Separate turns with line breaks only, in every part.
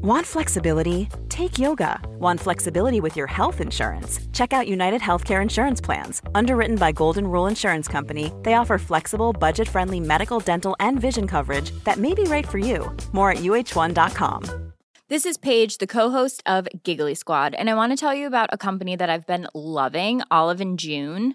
Want flexibility? Take yoga. Want flexibility with your health insurance? Check out United Healthcare Insurance Plans. Underwritten by Golden Rule Insurance Company, they offer flexible, budget friendly medical, dental, and vision coverage that may be right for you. More at uh1.com.
This is Paige, the co-host of Giggly Squad, and I want to tell you about a company that I've been loving, Olive and June.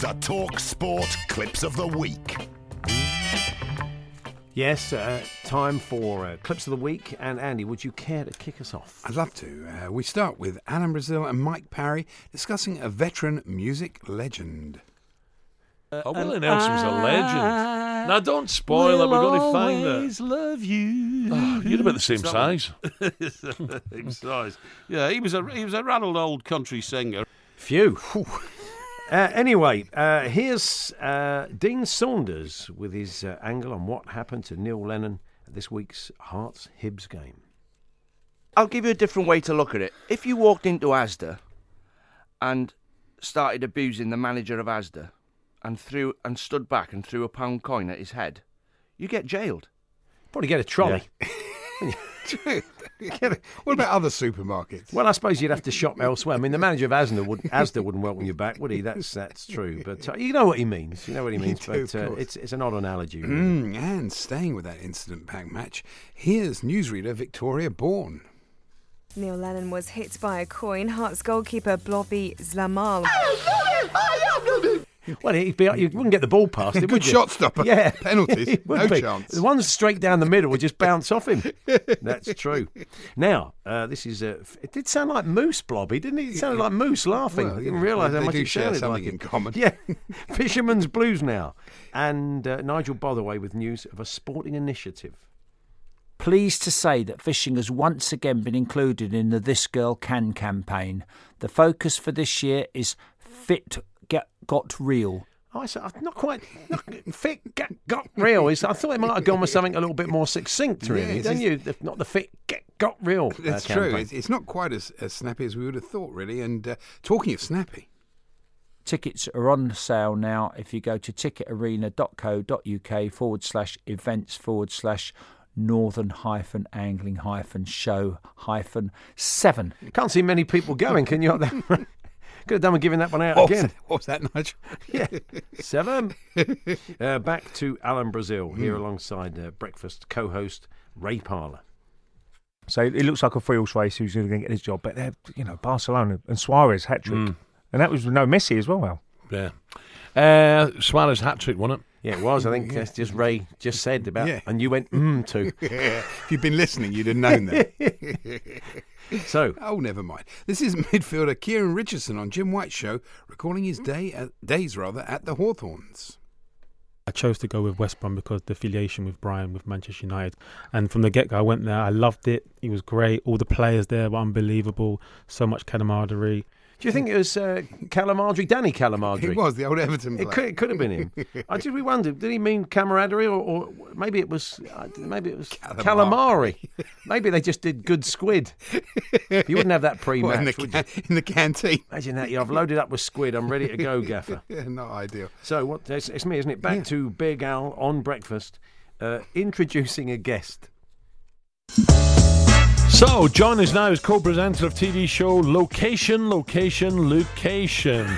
The Talk Sport Clips of the Week.
Yes, uh, time for uh, clips of the week. And Andy, would you care to kick us off?
I'd love to. Uh, we start with Alan Brazil and Mike Parry discussing a veteran music legend.
Oh, Willie Nelson's a legend. Now, don't spoil it. We're going to find it.
love you.
Oh, you're about the same size. same size. Yeah, he was a he was a rattled old country singer.
Phew. Uh, anyway, uh, here's uh, Dean Saunders with his uh, angle on what happened to Neil Lennon at this week's Hearts Hibs game.
I'll give you a different way to look at it. If you walked into Asda and started abusing the manager of Asda and threw and stood back and threw a pound coin at his head, you get jailed.
Probably get a trolley.
what about other supermarkets?
Well, I suppose you'd have to shop elsewhere. I mean, the manager of Asda, would, Asda wouldn't welcome you back, would he? That's that's true. But uh, you know what he means. You know what he
You
means.
do,
but
of
uh, it's it's an odd analogy. really.
Mm, and staying with that incident pack match, here's newsreader Victoria Bourne.
Neil Lennon was hit by a coin. Hearts goalkeeper Blobby Zlamal.
Well, he'd be, you wouldn't get the ball past him,
Good shot stopper.
Yeah,
Penalties. No
be.
chance.
The ones straight down the middle would just bounce off him. That's true. Now, uh, this is uh, f- it did sound like Moose Blobby, didn't it? It sounded like Moose laughing.
Well,
I didn't
yeah,
realise how much
do
it
share
sounded
something
like
in common.
Yeah, Fisherman's Blues now, and uh, Nigel Botherway with news of a sporting initiative.
Pleased to say that fishing has once again been included in the This Girl Can campaign. The focus for this year is Fit Get Got Real.
I said, not quite not fit get, got real. Is I thought it might have gone with something a little bit more succinct, really.
it's
don't you? The- Not the fit get got real. uh,
That's true. It's, it's not quite as, as snappy as we would have thought, really. And uh, talking of snappy,
Tickets are on sale now if you go to ticketarena.co.uk forward slash events forward slash northern hyphen angling hyphen show hyphen seven.
Can't see many people going, can you? Could have done with giving that one out
what was,
again.
that, what was that, Nigel?
Yeah, seven. uh, back to Alan Brazil here alongside uh, breakfast co-host Ray Parlour.
So it looks like a three horse race who's going to get his job, but they're, you know, Barcelona and Suarez hat trick.
Mm.
And that was no Messi as well, Al.
Yeah. Uh, Suarez hat trick, wasn't it?
Yeah, it was. I think that's just Ray just said about,
Yeah.
and you went mm to.
Yeah. if you'd been listening, you'd have known that.
So
oh, never mind. This is midfielder Kieran Richardson on Jim White's show, recalling his day at, days rather at the Hawthorns.
I chose to go with West Brom because the affiliation with Brian with Manchester United, and from the get go, I went there. I loved it. It was great. All the players there were unbelievable. So much camaraderie.
Do you think it was uh, Danny Cadamarteri?
It was the old Everton player.
It could, it could have been him. I did. We wondered. Did he mean camaraderie, or, or maybe it was? Uh, maybe it was calamari. maybe they just did good squid. you wouldn't have that pre-match,
in, the
would you?
in the canteen.
Imagine that. Yeah, I've loaded up with squid. I'm ready to go, Gaffer.
yeah, not ideal.
So what? It's, it's me, isn't it? Back to Big Al on breakfast, uh, introducing a guest.
So, join us now as co-presenter of TV show Location, Location, Location.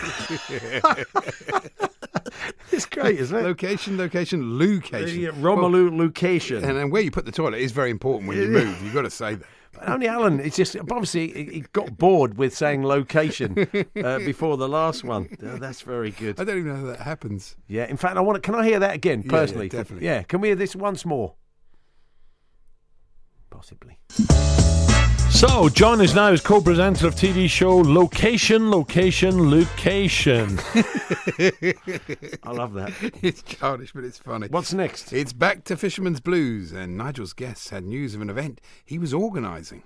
It's great, isn't it?
Location, location, location.
The Romelu location.
And then where you put the toilet is very important when you move. You've got to say that.
Only Alan. It's just obviously he he got bored with saying location uh, before the last one. Uh, that's very good.
I don't even know how that happens.
Yeah. In fact, I want. to Can I hear that again
Yeah, yeah,
personally?
definitely.
Yeah. Can we hear this once more? Possibly.
So, join us now as co-presenter of TV show Location, Location, Location.
I love that.
It's childish, but it's funny.
What's next?
It's back to Fisherman's Blues, and Nigel's guests had news of an event he was organising.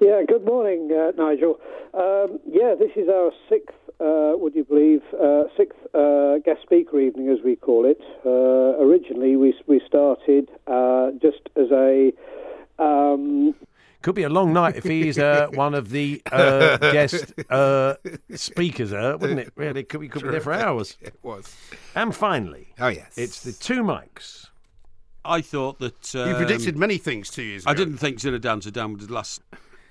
Yeah, good morning, uh, Nigel. Um, yeah, this is our sixth, uh, would you believe, uh, sixth uh, guest speaker evening, as we call it. Uh, originally, we we started uh, just as a um,
Could be a long night if he's uh, one of the uh, guest uh, speakers, uh, wouldn't it? Really, could be, could be there for hours.
It was.
And finally,
Oh, yes.
it's the two mics.
I thought that um,
You predicted many things two years ago.
I didn't think Zinedine Zidane would last.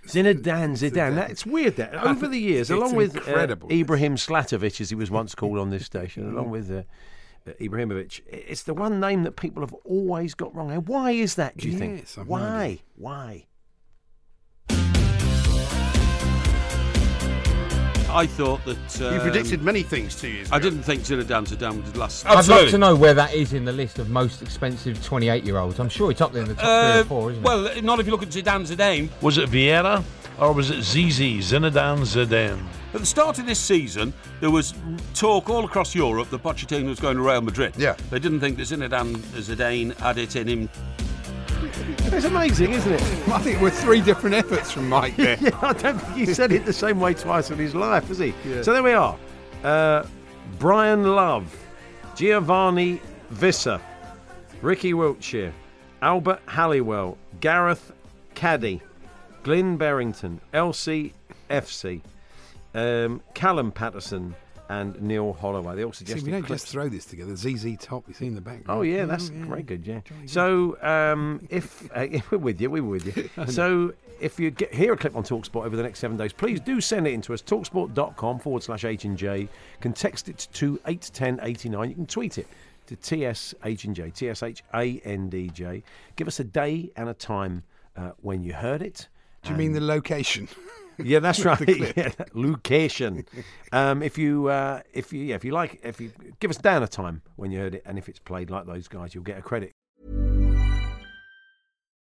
Zinedine Zidane. That, it's weird that over the years, along with uh. Ibrahim Slatovic, as he was once called on this station, along with uh, uh, Ibrahimovic, it's the one name that people have always got wrong. And why is that? Do you think?
Yes, I've
Why? Why?
I thought that. Um,
You predicted many things two years ago.
I didn't think Zinedine Zidane would last.
I'd like to know where that is in the list of most expensive 28 year olds. I'm sure it's up there in the top three
Uh,
or four, isn't it?
well, not if you look at Zidane Zidane.
Was it Vieira or was it Zizi, Zinedine Zidane?
At the start of this season, there was talk all across Europe that Pochettino was going to Real Madrid.
Yeah.
They didn't think that Zinedine Zidane had it in him.
It's amazing, isn't it?
I think we're three different efforts from Mike there.
yeah, I don't think he said it the same way twice in his life, has he?
Yeah.
So there we are. Uh, Brian Love, Giovanni Visser, Ricky Wiltshire, Albert Halliwell, Gareth Caddy, Glyn Berrington, Elsie FC, um, Callum Patterson, and Neil Holloway. They all
See,
suggested
we don't
clips.
just throw this together. ZZ Top, you see in the background.
Oh yeah, that's very good. Yeah. So um, if, uh, if we're with you, we were with you. so if you get hear a clip on Talksport over the next seven days, please do send it in to us. Talksport.com forward slash H and J. Can text it to eight ten eighty nine. You can tweet it to TS H and J. T S H A N D J. Give us a day and a time uh, when you heard it.
Do you mean the location?
Yeah, that's right.
clip.
Yeah, location. Um, if you uh, if you yeah, if you like if you give us down a time when you heard it, and if it's played like those guys, you'll get a credit.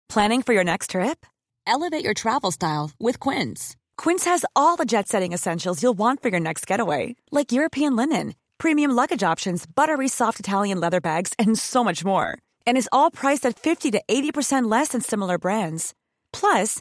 Planning for your next trip? Elevate your travel style with Quince. Quince has all the jet setting essentials you'll want for your next getaway, like European linen, premium luggage options, buttery soft Italian leather bags, and so much more. And is all priced at 50 to 80% less than similar brands. Plus,